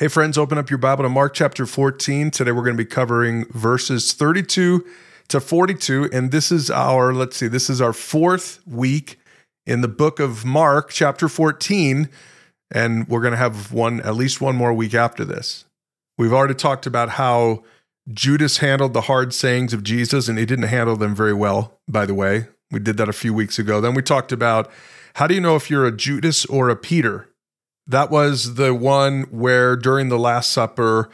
Hey, friends, open up your Bible to Mark chapter 14. Today we're going to be covering verses 32 to 42. And this is our, let's see, this is our fourth week in the book of Mark, chapter 14. And we're going to have one, at least one more week after this. We've already talked about how Judas handled the hard sayings of Jesus, and he didn't handle them very well, by the way. We did that a few weeks ago. Then we talked about how do you know if you're a Judas or a Peter? That was the one where during the Last Supper,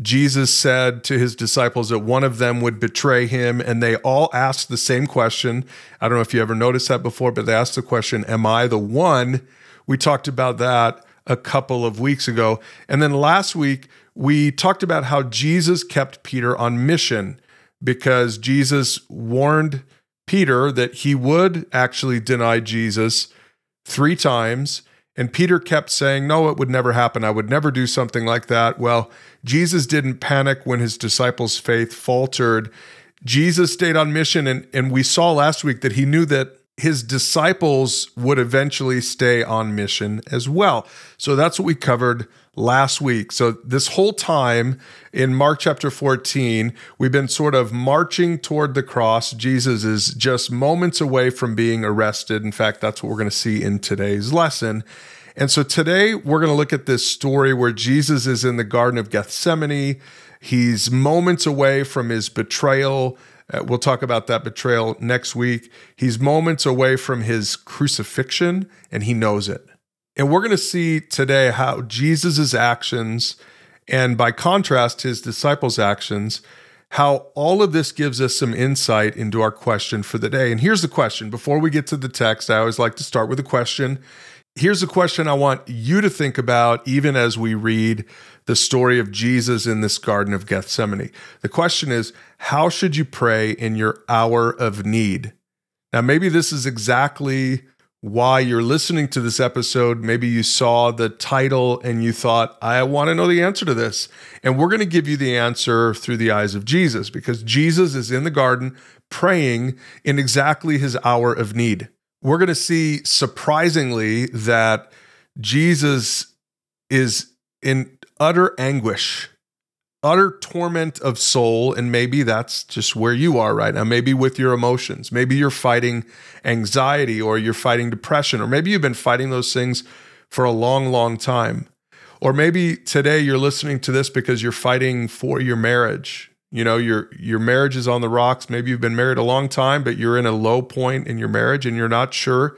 Jesus said to his disciples that one of them would betray him, and they all asked the same question. I don't know if you ever noticed that before, but they asked the question, Am I the one? We talked about that a couple of weeks ago. And then last week, we talked about how Jesus kept Peter on mission because Jesus warned Peter that he would actually deny Jesus three times and Peter kept saying, No, it would never happen. I would never do something like that. Well, Jesus didn't panic when his disciples' faith faltered. Jesus stayed on mission. And, and we saw last week that he knew that his disciples would eventually stay on mission as well. So that's what we covered last week. So, this whole time in Mark chapter 14, we've been sort of marching toward the cross. Jesus is just moments away from being arrested. In fact, that's what we're going to see in today's lesson. And so, today we're going to look at this story where Jesus is in the Garden of Gethsemane. He's moments away from his betrayal. Uh, we'll talk about that betrayal next week. He's moments away from his crucifixion, and he knows it. And we're going to see today how Jesus' actions, and by contrast, his disciples' actions, how all of this gives us some insight into our question for the day. And here's the question before we get to the text, I always like to start with a question. Here's a question I want you to think about even as we read the story of Jesus in this Garden of Gethsemane. The question is how should you pray in your hour of need? Now, maybe this is exactly why you're listening to this episode. Maybe you saw the title and you thought, I want to know the answer to this. And we're going to give you the answer through the eyes of Jesus because Jesus is in the garden praying in exactly his hour of need. We're going to see surprisingly that Jesus is in utter anguish utter torment of soul. And maybe that's just where you are right now. Maybe with your emotions. Maybe you're fighting anxiety or you're fighting depression, or maybe you've been fighting those things for a long, long time. Or maybe today you're listening to this because you're fighting for your marriage. You know, your your marriage is on the rocks. Maybe you've been married a long time, but you're in a low point in your marriage and you're not sure.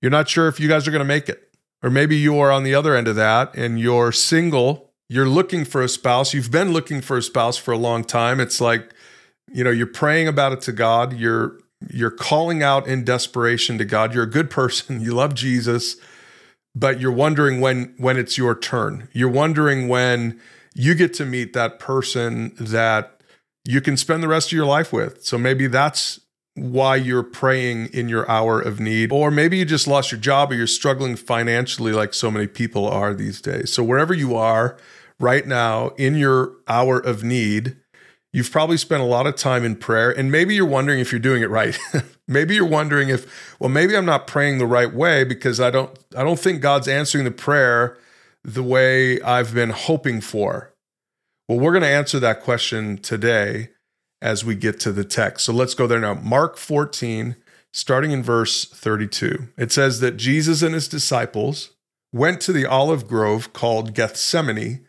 You're not sure if you guys are going to make it. Or maybe you are on the other end of that and you're single you're looking for a spouse, you've been looking for a spouse for a long time. It's like, you know, you're praying about it to God, you're you're calling out in desperation to God. You're a good person, you love Jesus, but you're wondering when when it's your turn. You're wondering when you get to meet that person that you can spend the rest of your life with. So maybe that's why you're praying in your hour of need. Or maybe you just lost your job or you're struggling financially like so many people are these days. So wherever you are, right now in your hour of need, you've probably spent a lot of time in prayer and maybe you're wondering if you're doing it right. maybe you're wondering if well maybe I'm not praying the right way because I don't I don't think God's answering the prayer the way I've been hoping for. Well, we're going to answer that question today as we get to the text. So let's go there now. Mark 14 starting in verse 32. It says that Jesus and his disciples went to the olive grove called Gethsemane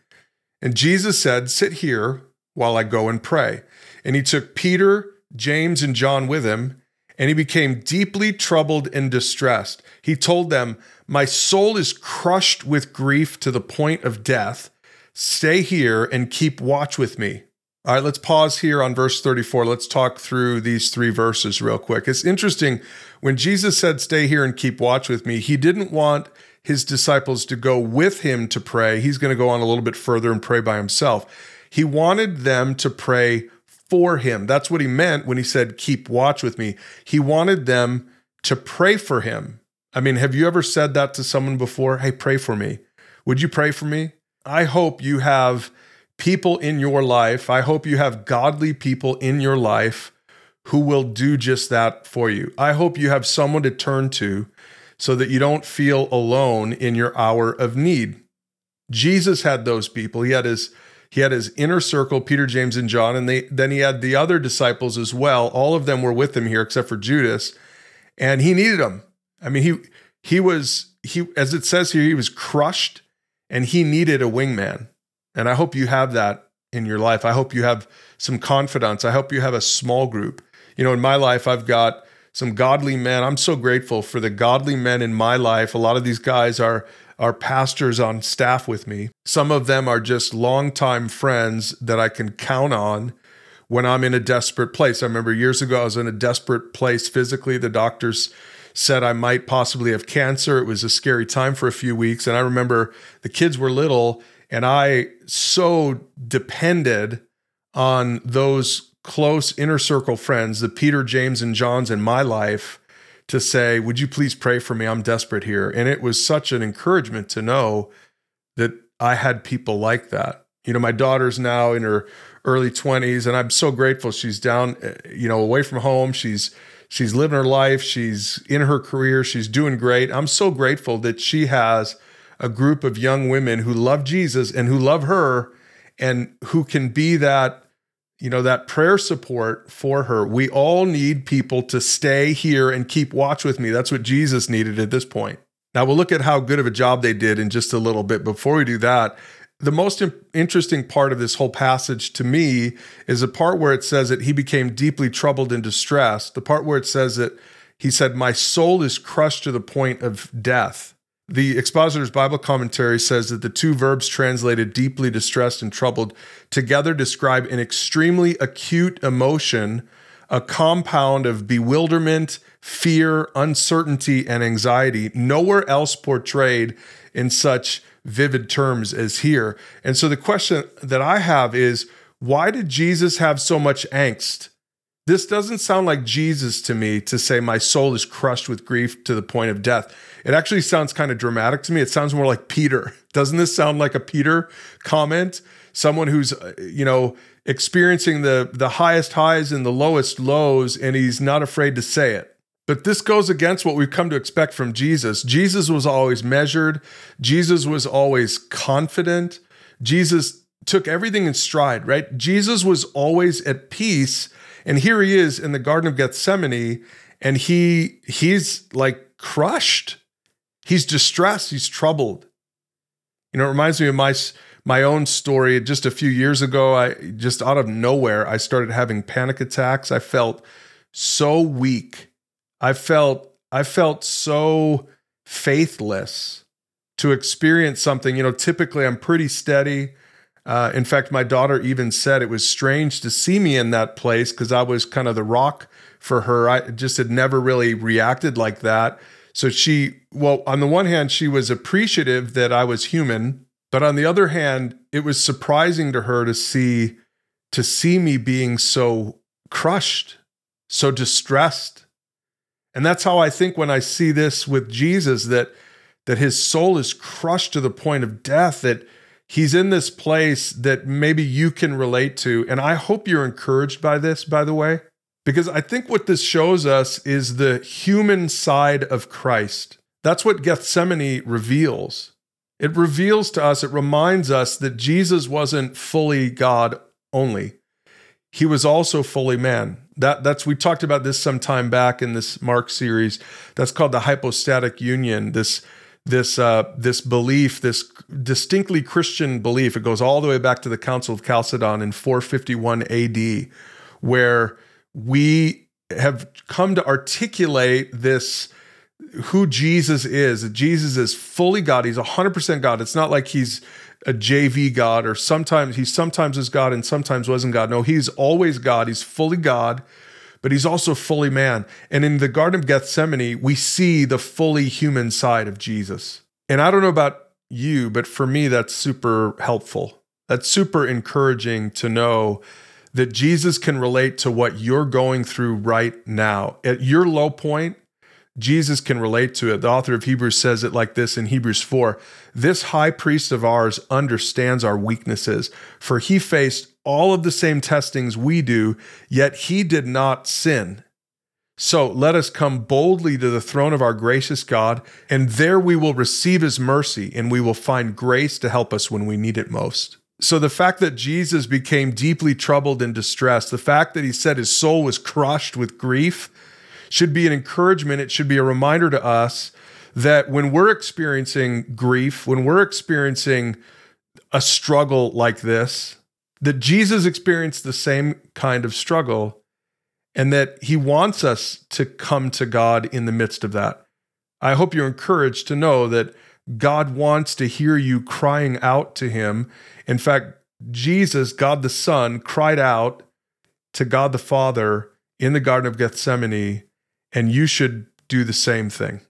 and Jesus said, Sit here while I go and pray. And he took Peter, James, and John with him, and he became deeply troubled and distressed. He told them, My soul is crushed with grief to the point of death. Stay here and keep watch with me. All right, let's pause here on verse 34. Let's talk through these three verses real quick. It's interesting. When Jesus said, Stay here and keep watch with me, he didn't want his disciples to go with him to pray. He's going to go on a little bit further and pray by himself. He wanted them to pray for him. That's what he meant when he said, Keep watch with me. He wanted them to pray for him. I mean, have you ever said that to someone before? Hey, pray for me. Would you pray for me? I hope you have people in your life. I hope you have godly people in your life who will do just that for you. I hope you have someone to turn to so that you don't feel alone in your hour of need. Jesus had those people. He had his he had his inner circle, Peter, James, and John, and they then he had the other disciples as well. All of them were with him here, except for Judas, and he needed them. I mean, he he was he as it says here, he was crushed, and he needed a wingman. And I hope you have that in your life. I hope you have some confidence. I hope you have a small group. You know, in my life, I've got some godly men. I'm so grateful for the godly men in my life. A lot of these guys are are pastors on staff with me. Some of them are just longtime friends that I can count on when I'm in a desperate place. I remember years ago I was in a desperate place physically. The doctors said I might possibly have cancer. It was a scary time for a few weeks. And I remember the kids were little and I so depended on those close inner circle friends, the Peter, James, and Johns in my life, to say, Would you please pray for me? I'm desperate here. And it was such an encouragement to know that I had people like that. You know, my daughter's now in her early 20s, and I'm so grateful she's down, eh, you know, away from home. She's she's living her life, she's in her career, she's doing great. I'm so grateful that she has a group of young women who love Jesus and who love her and who can be that you know that prayer support for her. We all need people to stay here and keep watch with me. That's what jesus needed at this point. Now we'll look at how good of a job they did in just a little bit. Before we do that the most interesting part of this whole passage to me is the part where it says that he became deeply troubled and distressed. The part where it says that he said my soul is crushed to the point of death the expositor's Bible commentary says that the two verbs translated deeply distressed and troubled together describe an extremely acute emotion, a compound of bewilderment, fear, uncertainty, and anxiety, nowhere else portrayed in such vivid terms as here. And so the question that I have is why did Jesus have so much angst? This doesn't sound like Jesus to me to say, My soul is crushed with grief to the point of death. It actually sounds kind of dramatic to me. It sounds more like Peter. Doesn't this sound like a Peter comment? Someone who's, uh, you know, experiencing the, the highest highs and the lowest lows, and he's not afraid to say it. But this goes against what we've come to expect from Jesus. Jesus was always measured, Jesus was always confident. Jesus took everything in stride, right? Jesus was always at peace. And here he is in the Garden of Gethsemane, and he he's like crushed he's distressed, he's troubled. You know, it reminds me of my my own story. Just a few years ago, I just out of nowhere, I started having panic attacks. I felt so weak. I felt I felt so faithless to experience something. You know, typically I'm pretty steady. Uh, in fact, my daughter even said it was strange to see me in that place because I was kind of the rock for her. I just had never really reacted like that. So she, well, on the one hand, she was appreciative that I was human, but on the other hand, it was surprising to her to see to see me being so crushed, so distressed. And that's how I think when I see this with Jesus that that his soul is crushed to the point of death that he's in this place that maybe you can relate to and I hope you're encouraged by this by the way because I think what this shows us is the human side of Christ. That's what Gethsemane reveals. It reveals to us, it reminds us that Jesus wasn't fully God only. He was also fully man. That that's we talked about this some time back in this Mark series. That's called the hypostatic union. This this uh, this belief, this distinctly Christian belief. It goes all the way back to the Council of Chalcedon in 451 A.D., where we have come to articulate this who Jesus is. Jesus is fully God. He's 100% God. It's not like he's a JV God or sometimes he sometimes is God and sometimes wasn't God. No, he's always God. He's fully God, but he's also fully man. And in the Garden of Gethsemane, we see the fully human side of Jesus. And I don't know about you, but for me, that's super helpful. That's super encouraging to know that Jesus can relate to what you're going through right now. At your low point, Jesus can relate to it. The author of Hebrews says it like this in Hebrews 4 This high priest of ours understands our weaknesses, for he faced all of the same testings we do, yet he did not sin. So let us come boldly to the throne of our gracious God, and there we will receive his mercy, and we will find grace to help us when we need it most. So the fact that Jesus became deeply troubled and distressed, the fact that he said his soul was crushed with grief, should be an encouragement. It should be a reminder to us that when we're experiencing grief, when we're experiencing a struggle like this, that Jesus experienced the same kind of struggle and that he wants us to come to God in the midst of that. I hope you're encouraged to know that God wants to hear you crying out to him. In fact, Jesus, God the Son, cried out to God the Father in the Garden of Gethsemane, and you should do the same thing.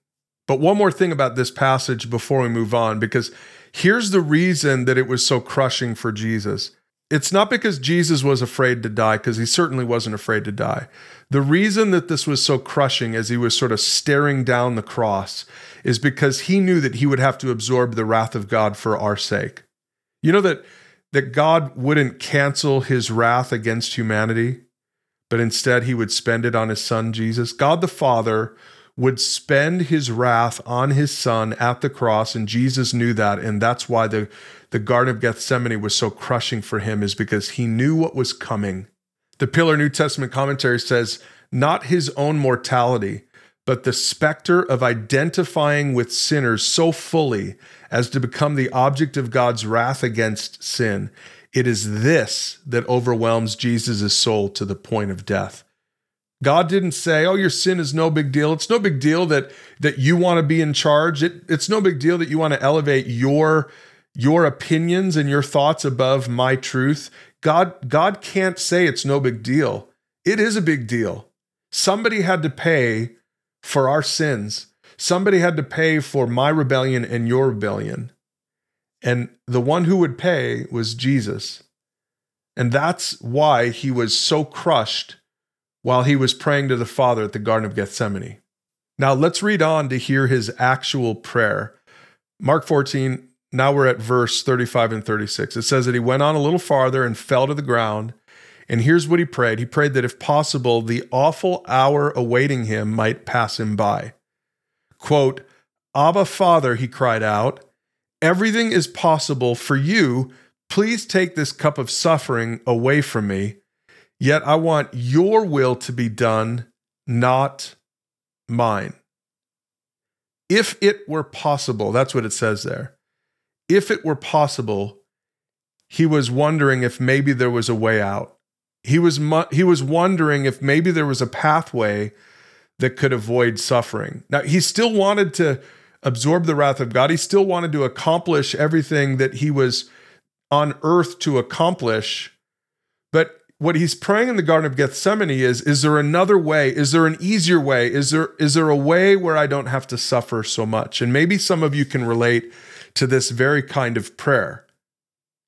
But one more thing about this passage before we move on, because here's the reason that it was so crushing for Jesus it's not because Jesus was afraid to die, because he certainly wasn't afraid to die. The reason that this was so crushing as he was sort of staring down the cross is because he knew that he would have to absorb the wrath of God for our sake. You know that that God wouldn't cancel his wrath against humanity, but instead he would spend it on his son Jesus. God the Father would spend his wrath on his son at the cross and Jesus knew that and that's why the the Garden of Gethsemane was so crushing for him is because he knew what was coming. The Pillar New Testament commentary says, not his own mortality, but the specter of identifying with sinners so fully as to become the object of God's wrath against sin. It is this that overwhelms Jesus' soul to the point of death. God didn't say, "Oh, your sin is no big deal." It's no big deal that that you want to be in charge. It, it's no big deal that you want to elevate your your opinions and your thoughts above my truth. God God can't say it's no big deal. It is a big deal. Somebody had to pay for our sins. Somebody had to pay for my rebellion and your rebellion. And the one who would pay was Jesus. And that's why he was so crushed while he was praying to the Father at the Garden of Gethsemane. Now let's read on to hear his actual prayer. Mark 14, now we're at verse 35 and 36. It says that he went on a little farther and fell to the ground. And here's what he prayed He prayed that if possible, the awful hour awaiting him might pass him by. Quote, Abba, Father, he cried out, everything is possible for you. Please take this cup of suffering away from me. Yet I want your will to be done, not mine. If it were possible, that's what it says there if it were possible, he was wondering if maybe there was a way out. He was mu- he was wondering if maybe there was a pathway that could avoid suffering. Now, he still wanted to absorb the wrath of God. He still wanted to accomplish everything that he was on earth to accomplish. But what he's praying in the Garden of Gethsemane is is there another way? Is there an easier way? Is there is there a way where I don't have to suffer so much? And maybe some of you can relate to this very kind of prayer.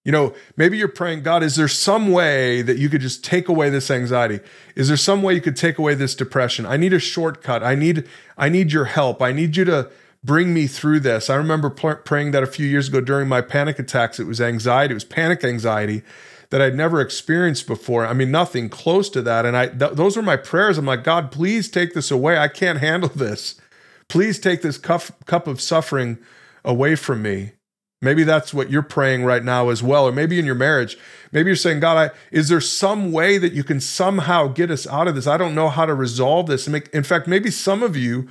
You know, maybe you're praying, God, is there some way that you could just take away this anxiety? Is there some way you could take away this depression? I need a shortcut. I need I need your help. I need you to bring me through this. I remember praying that a few years ago during my panic attacks. It was anxiety, it was panic anxiety that I'd never experienced before. I mean, nothing close to that. And I th- those were my prayers. I'm like, God, please take this away. I can't handle this. Please take this cup, cup of suffering away from me. Maybe that's what you're praying right now as well. Or maybe in your marriage, maybe you're saying, God, I, is there some way that you can somehow get us out of this? I don't know how to resolve this. In fact, maybe some of you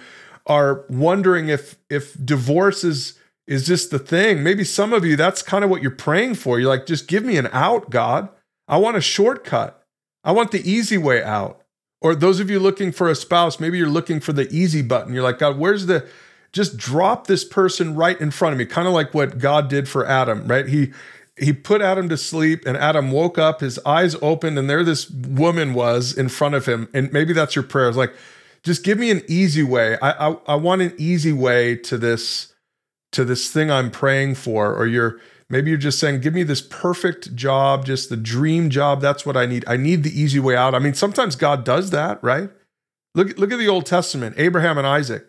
are wondering if if divorce is is just the thing. Maybe some of you, that's kind of what you're praying for. You're like, just give me an out, God. I want a shortcut. I want the easy way out. Or those of you looking for a spouse, maybe you're looking for the easy button. You're like, God, where's the just drop this person right in front of me, kind of like what God did for Adam, right? He he put Adam to sleep and Adam woke up, his eyes opened, and there this woman was in front of him. And maybe that's your prayer. It's like, just give me an easy way. I, I I want an easy way to this to this thing I'm praying for. Or you're maybe you're just saying, give me this perfect job, just the dream job. That's what I need. I need the easy way out. I mean, sometimes God does that, right? Look, look at the Old Testament, Abraham and Isaac.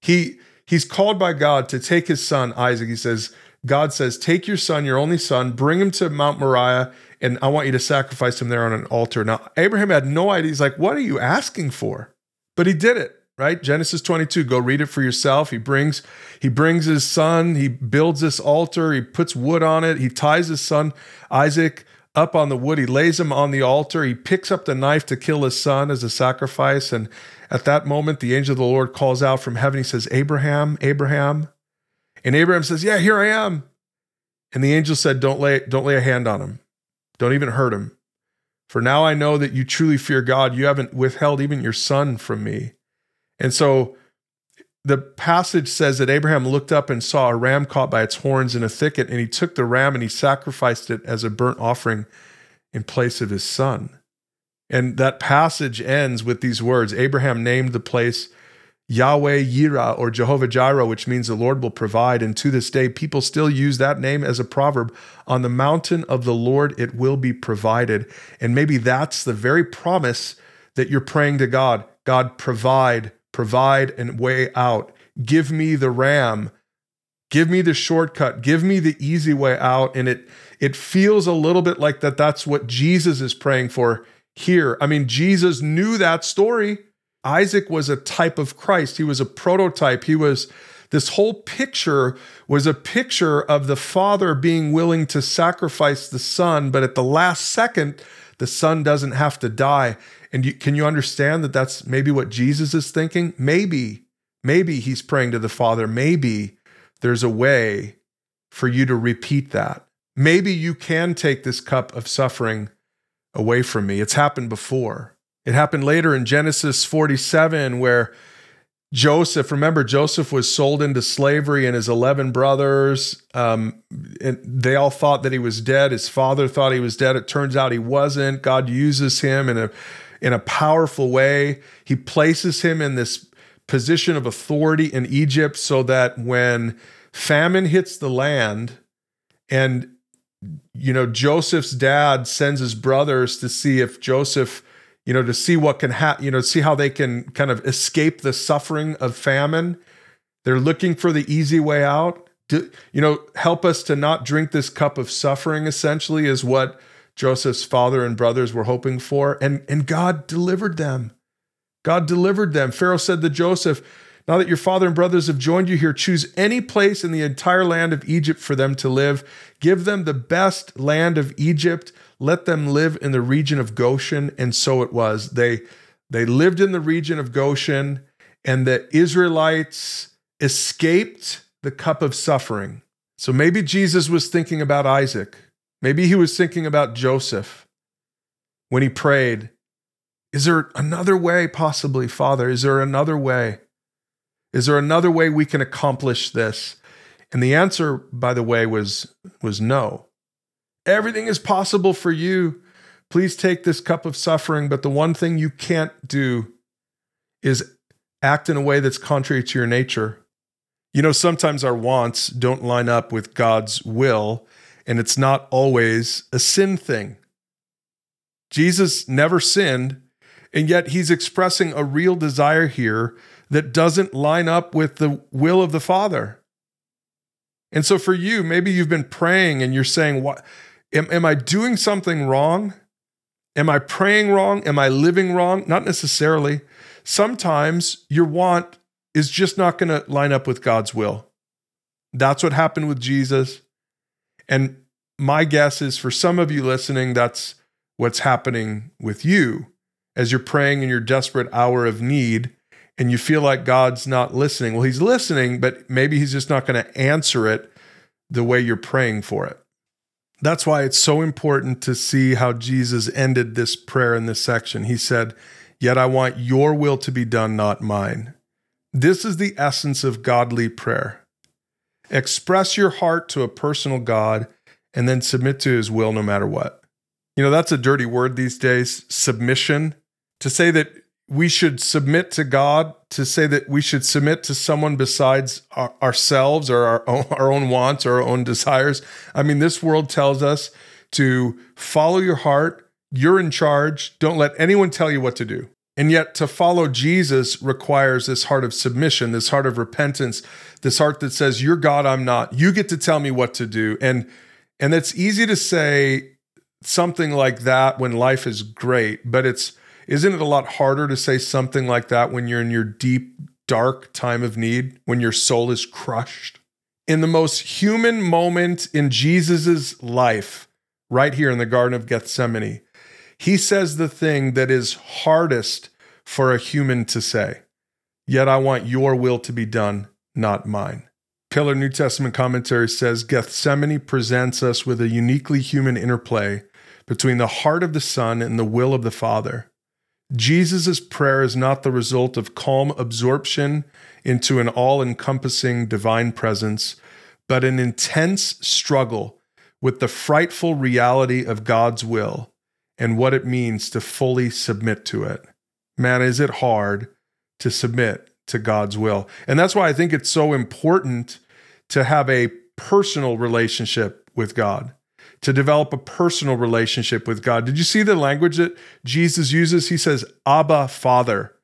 He he's called by God to take his son, Isaac. He says, God says, Take your son, your only son, bring him to Mount Moriah, and I want you to sacrifice him there on an altar. Now, Abraham had no idea. He's like, What are you asking for? But he did it, right? Genesis 22, go read it for yourself. He brings he brings his son, he builds this altar, he puts wood on it, he ties his son Isaac up on the wood, he lays him on the altar, he picks up the knife to kill his son as a sacrifice and at that moment the angel of the Lord calls out from heaven. He says, "Abraham, Abraham." And Abraham says, "Yeah, here I am." And the angel said, "Don't lay don't lay a hand on him. Don't even hurt him." For now I know that you truly fear God. You haven't withheld even your son from me. And so the passage says that Abraham looked up and saw a ram caught by its horns in a thicket, and he took the ram and he sacrificed it as a burnt offering in place of his son. And that passage ends with these words Abraham named the place Yahweh Yireh or Jehovah Jireh, which means the Lord will provide. And to this day, people still use that name as a proverb. On the mountain of the Lord, it will be provided. And maybe that's the very promise that you're praying to God God, provide, provide a way out. Give me the ram. Give me the shortcut. Give me the easy way out. And it, it feels a little bit like that that's what Jesus is praying for here. I mean, Jesus knew that story. Isaac was a type of Christ. He was a prototype. He was this whole picture was a picture of the father being willing to sacrifice the son, but at the last second, the son doesn't have to die. And you, can you understand that that's maybe what Jesus is thinking? Maybe, maybe he's praying to the father. Maybe there's a way for you to repeat that. Maybe you can take this cup of suffering away from me. It's happened before. It happened later in Genesis 47, where Joseph, remember, Joseph was sold into slavery and his 11 brothers, um, and they all thought that he was dead. His father thought he was dead. It turns out he wasn't. God uses him in a, in a powerful way. He places him in this position of authority in Egypt so that when famine hits the land and you know Joseph's dad sends his brothers to see if Joseph you know, to see what can happen, you know, see how they can kind of escape the suffering of famine. They're looking for the easy way out. To, you know, help us to not drink this cup of suffering, essentially, is what Joseph's father and brothers were hoping for. And, and God delivered them. God delivered them. Pharaoh said to Joseph, Now that your father and brothers have joined you here, choose any place in the entire land of Egypt for them to live. Give them the best land of Egypt let them live in the region of Goshen. And so it was. They, they lived in the region of Goshen, and the Israelites escaped the cup of suffering. So maybe Jesus was thinking about Isaac. Maybe he was thinking about Joseph when he prayed. Is there another way, possibly, Father? Is there another way? Is there another way we can accomplish this? And the answer, by the way, was, was no. Everything is possible for you. Please take this cup of suffering, but the one thing you can't do is act in a way that's contrary to your nature. You know, sometimes our wants don't line up with God's will, and it's not always a sin thing. Jesus never sinned, and yet he's expressing a real desire here that doesn't line up with the will of the Father. And so for you, maybe you've been praying and you're saying, What Am, am I doing something wrong? Am I praying wrong? Am I living wrong? Not necessarily. Sometimes your want is just not going to line up with God's will. That's what happened with Jesus. And my guess is for some of you listening, that's what's happening with you as you're praying in your desperate hour of need and you feel like God's not listening. Well, He's listening, but maybe He's just not going to answer it the way you're praying for it. That's why it's so important to see how Jesus ended this prayer in this section. He said, Yet I want your will to be done, not mine. This is the essence of godly prayer. Express your heart to a personal God and then submit to his will no matter what. You know, that's a dirty word these days submission. To say that we should submit to God, to say that we should submit to someone besides our, ourselves or our own, our own wants or our own desires. I mean, this world tells us to follow your heart, you're in charge, don't let anyone tell you what to do. And yet, to follow Jesus requires this heart of submission, this heart of repentance, this heart that says, You're God, I'm not. You get to tell me what to do. And and it's easy to say something like that when life is great, but it's Isn't it a lot harder to say something like that when you're in your deep, dark time of need, when your soul is crushed? In the most human moment in Jesus's life, right here in the Garden of Gethsemane, he says the thing that is hardest for a human to say. Yet I want your will to be done, not mine. Pillar New Testament commentary says Gethsemane presents us with a uniquely human interplay between the heart of the Son and the will of the Father. Jesus' prayer is not the result of calm absorption into an all encompassing divine presence, but an intense struggle with the frightful reality of God's will and what it means to fully submit to it. Man, is it hard to submit to God's will? And that's why I think it's so important to have a personal relationship with God to develop a personal relationship with God. Did you see the language that Jesus uses? He says, Abba, Father.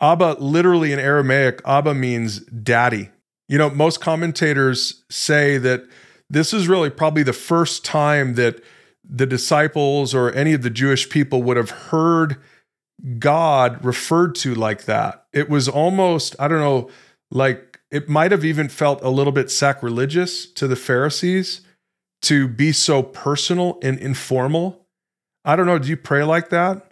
Abba, literally in Aramaic, Abba means daddy. You know, most commentators say that this is really probably the first time that the disciples or any of the Jewish people would have heard God referred to like that. It was almost, I don't know, like it might have even felt a little bit sacrilegious to the Pharisees to be so personal and informal. I don't know. Do you pray like that?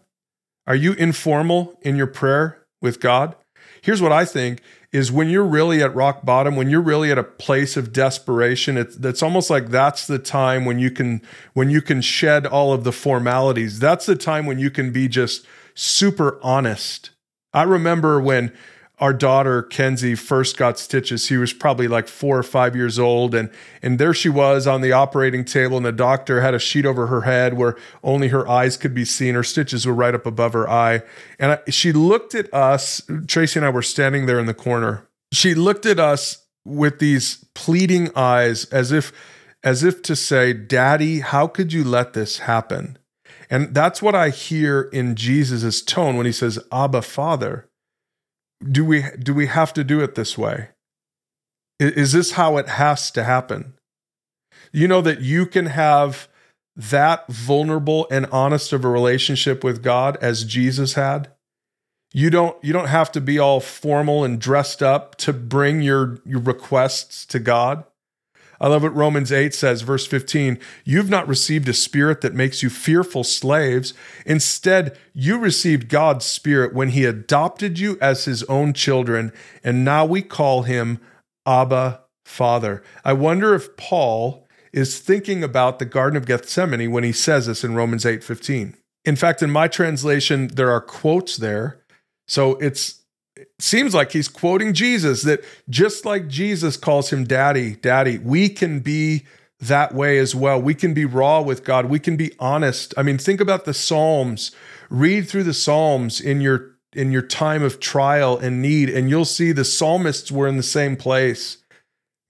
Are you informal in your prayer with God? Here's what I think is when you're really at rock bottom, when you're really at a place of desperation, it's, almost like that's the time when you can when you can shed all of the formalities. That's the time when you can be just super honest. I remember when our daughter Kenzie first got stitches, she was probably like four or five years old, and and there she was on the operating table, and the doctor had a sheet over her head where only her eyes could be seen. Her stitches were right up above her eye, and I, she looked at us. Tracy and I were standing there in the corner. She looked at us with these pleading eyes, as if as if to say, "Daddy, how could you let this happen?" And that's what I hear in Jesus's tone when he says, "Abba, Father." Do we do we have to do it this way? Is this how it has to happen? You know that you can have that vulnerable and honest of a relationship with god as jesus had? You don't you don't have to be all formal and dressed up to bring your your requests to god I love what Romans 8 says, verse 15. You've not received a spirit that makes you fearful slaves. Instead, you received God's spirit when he adopted you as his own children, and now we call him Abba, Father. I wonder if Paul is thinking about the Garden of Gethsemane when he says this in Romans 8 15. In fact, in my translation, there are quotes there. So it's seems like he's quoting Jesus that just like Jesus calls him daddy, daddy, we can be that way as well. We can be raw with God. We can be honest. I mean, think about the Psalms. Read through the Psalms in your in your time of trial and need and you'll see the psalmists were in the same place.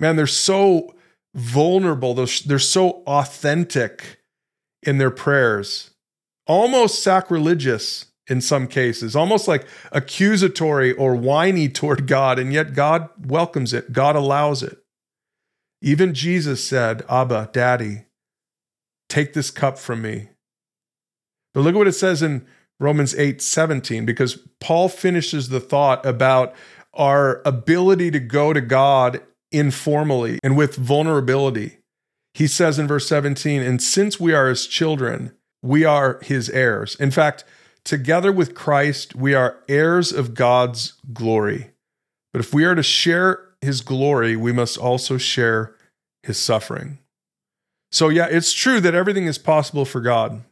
Man, they're so vulnerable. They're, they're so authentic in their prayers. Almost sacrilegious in some cases, almost like accusatory or whiny toward God, and yet God welcomes it, God allows it. Even Jesus said, Abba, Daddy, take this cup from me. But look at what it says in Romans 8 17, because Paul finishes the thought about our ability to go to God informally and with vulnerability. He says in verse 17, and since we are his children, we are his heirs. In fact, Together with Christ, we are heirs of God's glory. But if we are to share his glory, we must also share his suffering. So, yeah, it's true that everything is possible for God,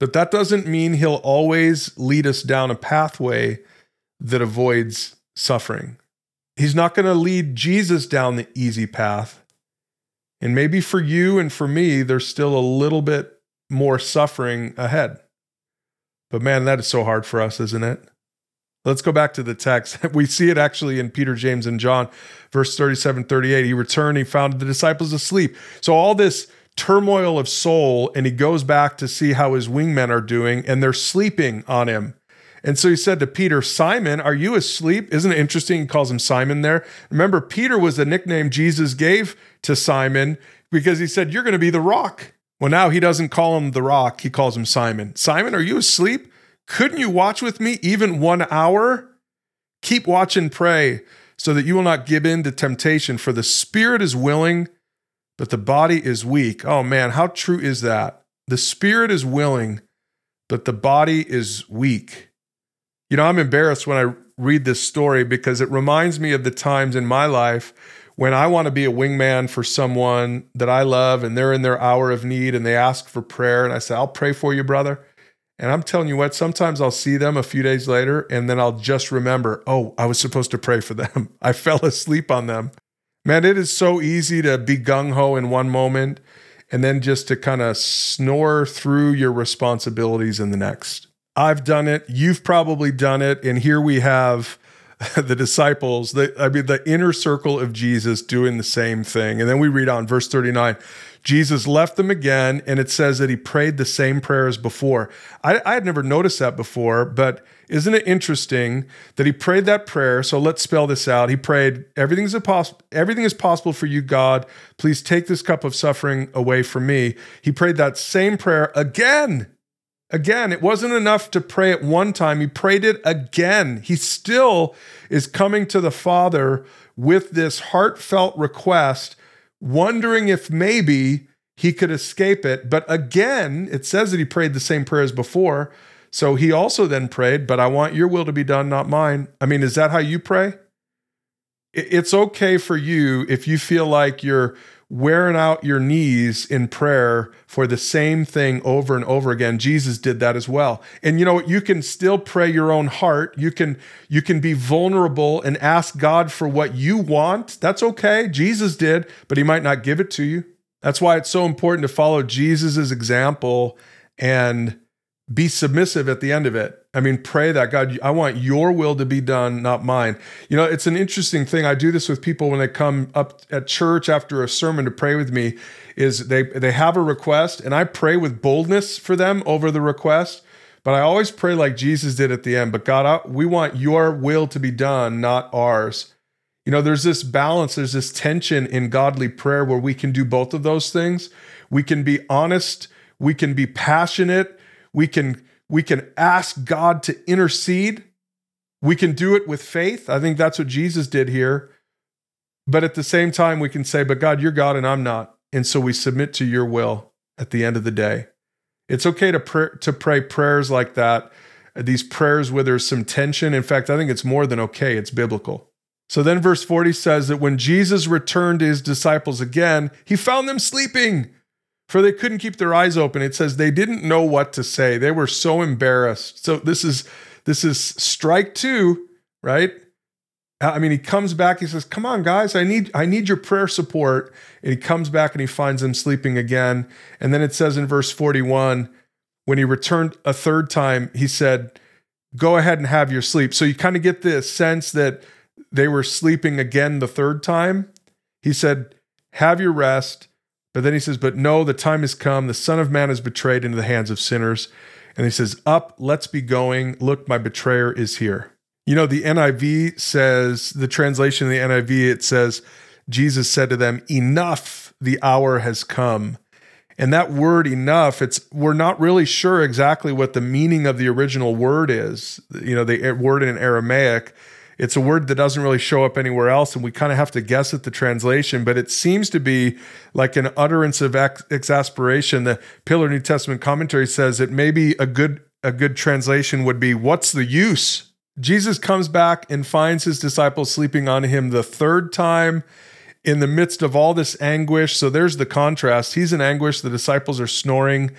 but that doesn't mean he'll always lead us down a pathway that avoids suffering. He's not going to lead Jesus down the easy path. And maybe for you and for me, there's still a little bit more suffering ahead. But man, that is so hard for us, isn't it? Let's go back to the text. We see it actually in Peter, James, and John, verse 37, 38. He returned, he found the disciples asleep. So all this turmoil of soul, and he goes back to see how his wingmen are doing, and they're sleeping on him. And so he said to Peter, Simon, are you asleep? Isn't it interesting? He calls him Simon there. Remember, Peter was the nickname Jesus gave to Simon because he said, You're going to be the rock. Well, now he doesn't call him the rock, he calls him Simon. Simon, are you asleep? Couldn't you watch with me even one hour? Keep watch and pray so that you will not give in to temptation, for the spirit is willing, but the body is weak. Oh man, how true is that? The spirit is willing, but the body is weak. You know, I'm embarrassed when I read this story because it reminds me of the times in my life when I want to be a wingman for someone that I love and they're in their hour of need and they ask for prayer. And I say, I'll pray for you, brother. And I'm telling you what, sometimes I'll see them a few days later and then I'll just remember, oh, I was supposed to pray for them. I fell asleep on them. Man, it is so easy to be gung ho in one moment and then just to kind of snore through your responsibilities in the next. I've done it. You've probably done it. And here we have the disciples, the, I mean, the inner circle of Jesus doing the same thing. And then we read on verse 39 Jesus left them again, and it says that he prayed the same prayer as before. I, I, had never noticed that before, but isn't it interesting that he prayed that prayer? So let's spell this out. He prayed, Everything is, poss- everything is possible for you, God. Please take this cup of suffering away from me. He prayed that same prayer again Again, it wasn't enough to pray it one time. He prayed it again. He still is coming to the Father with this heartfelt request, wondering if maybe he could escape it. But again, it says that he prayed the same prayer as before. So he also then prayed, But I want your will to be done, not mine. I mean, is that how you pray? It's okay for you if you feel like you're wearing out your knees in prayer for the same thing over and over again. Jesus did that as well. And you know you can still pray your own heart. You can you can be vulnerable and ask god for what you want. That's okay. Jesus did but he might not give it to you. That's why it's so important to follow jesus's example and be submissive at the end of it. I mean, pray that God, I want your will to be done, not mine. You know, it's an interesting thing. I do this with people when they come up at church after a sermon to pray with me is they they have a request and I pray with boldness for them over the request, but I always pray like Jesus did at the end, but God, I, we want your will to be done, not ours. You know, there's this balance, there's this tension in godly prayer where we can do both of those things. We can be honest, we can be passionate, we can we can ask God to intercede. We can do it with faith. I think that's what Jesus did here. But at the same time, we can say, But God, you're God and I'm not. And so we submit to your will at the end of the day. It's okay to, pray, to pray prayers like that, these prayers where there's some tension. In fact, I think it's more than okay, it's biblical. So then, verse 40 says that when Jesus returned to his disciples again, he found them sleeping for they couldn't keep their eyes open. It says they didn't know what to say. They were so embarrassed. So this is this is strike two, right? Uh, I mean, he comes back. He says, "Come on, guys, I need I need your prayer support." And he comes back and he finds them sleeping again. And then it says in verse forty-one, when he returned a third time, he said, "Go ahead and have your sleep." So you kind of get this sense that they were sleeping again the third time. He said, "Have your rest." But then he says, But no, the time has come. The Son of Man is betrayed into the hands of sinners. And he says, Up, let's be going. Look, my betrayer is here. You know, the NIV says, the translation of the NIV, it says, Jesus said to them, Enough, the hour has come. And that word enough, it's we're not really sure exactly what the meaning of the original word is. You know, the eh, word in Aramaic it's a word that doesn't really show up anywhere else, and we kind of have to guess at the translation, but it seems to be like an utterance of ex- exasperation. The Pillar New Testament commentary says that maybe a good a good translation would be, What's the use? Jesus comes back and finds his disciples sleeping on him the third time in the midst of all this anguish. So there's the contrast. He's in anguish, the disciples are snoring.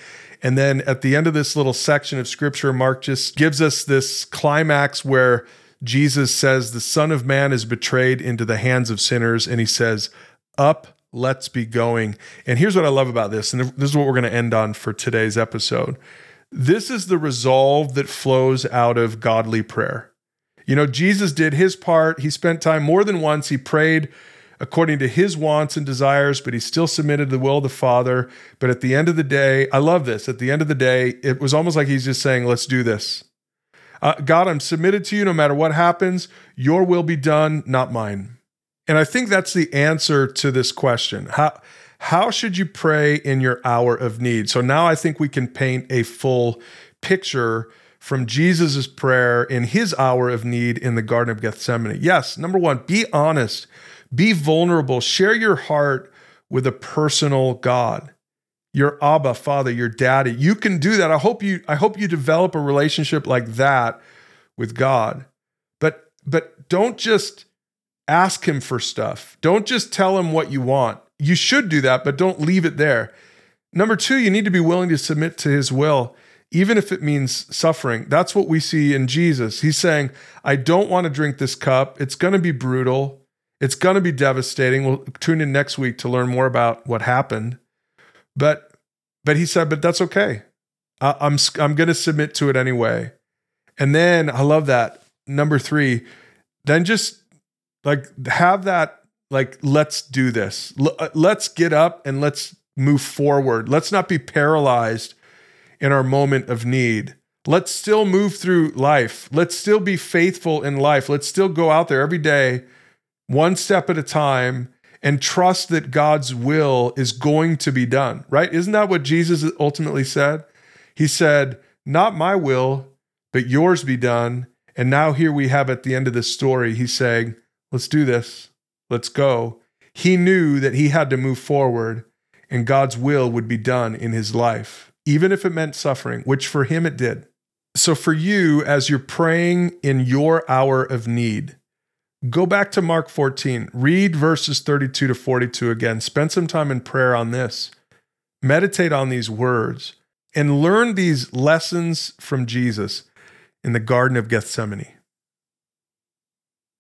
And then at the end of this little section of scripture, Mark just gives us this climax where Jesus says, The Son of Man is betrayed into the hands of sinners. And he says, Up, let's be going. And here's what I love about this. And this is what we're going to end on for today's episode. This is the resolve that flows out of godly prayer. You know, Jesus did his part. He spent time more than once. He prayed according to his wants and desires, but he still submitted to the will of the Father. But at the end of the day, I love this. At the end of the day, it was almost like he's just saying, Let's do this. Uh, God, I'm submitted to you no matter what happens. Your will be done, not mine. And I think that's the answer to this question. How, how should you pray in your hour of need? So now I think we can paint a full picture from Jesus' prayer in his hour of need in the Garden of Gethsemane. Yes, number one, be honest, be vulnerable, share your heart with a personal God. Your Abba, Father, your daddy. You can do that. I hope you I hope you develop a relationship like that with God. But but don't just ask him for stuff. Don't just tell him what you want. You should do that, but don't leave it there. Number 2, you need to be willing to submit to his will even if it means suffering. That's what we see in Jesus. He's saying, I don't want to drink this cup. It's going to be brutal. It's going to be devastating. We'll tune in next week to learn more about what happened. But but he said, but that's okay. I, I'm I'm going to submit to it anyway. And then I love that. Number 3, then just like have that like let's do this. L- uh, let's get up and let's move forward. Let's not be paralyzed in our moment of need. Let's still move through life. Let's still be faithful in life. Let's still go out there every day one step at a time and trust that God's will is going to be done, right? Isn't that what Jesus ultimately said? He said, Not my will, but yours be done. And now here we have at the end of this story, he's saying, Let's do this. Let's go. He knew that he had to move forward and God's will would be done in his life, even if it meant suffering, which for him it did. So, for you, as you're praying in your hour of need, Go back to Mark 14, read verses 32 to 42 again. Spend some time in prayer on this. Meditate on these words and learn these lessons from Jesus in the Garden of Gethsemane.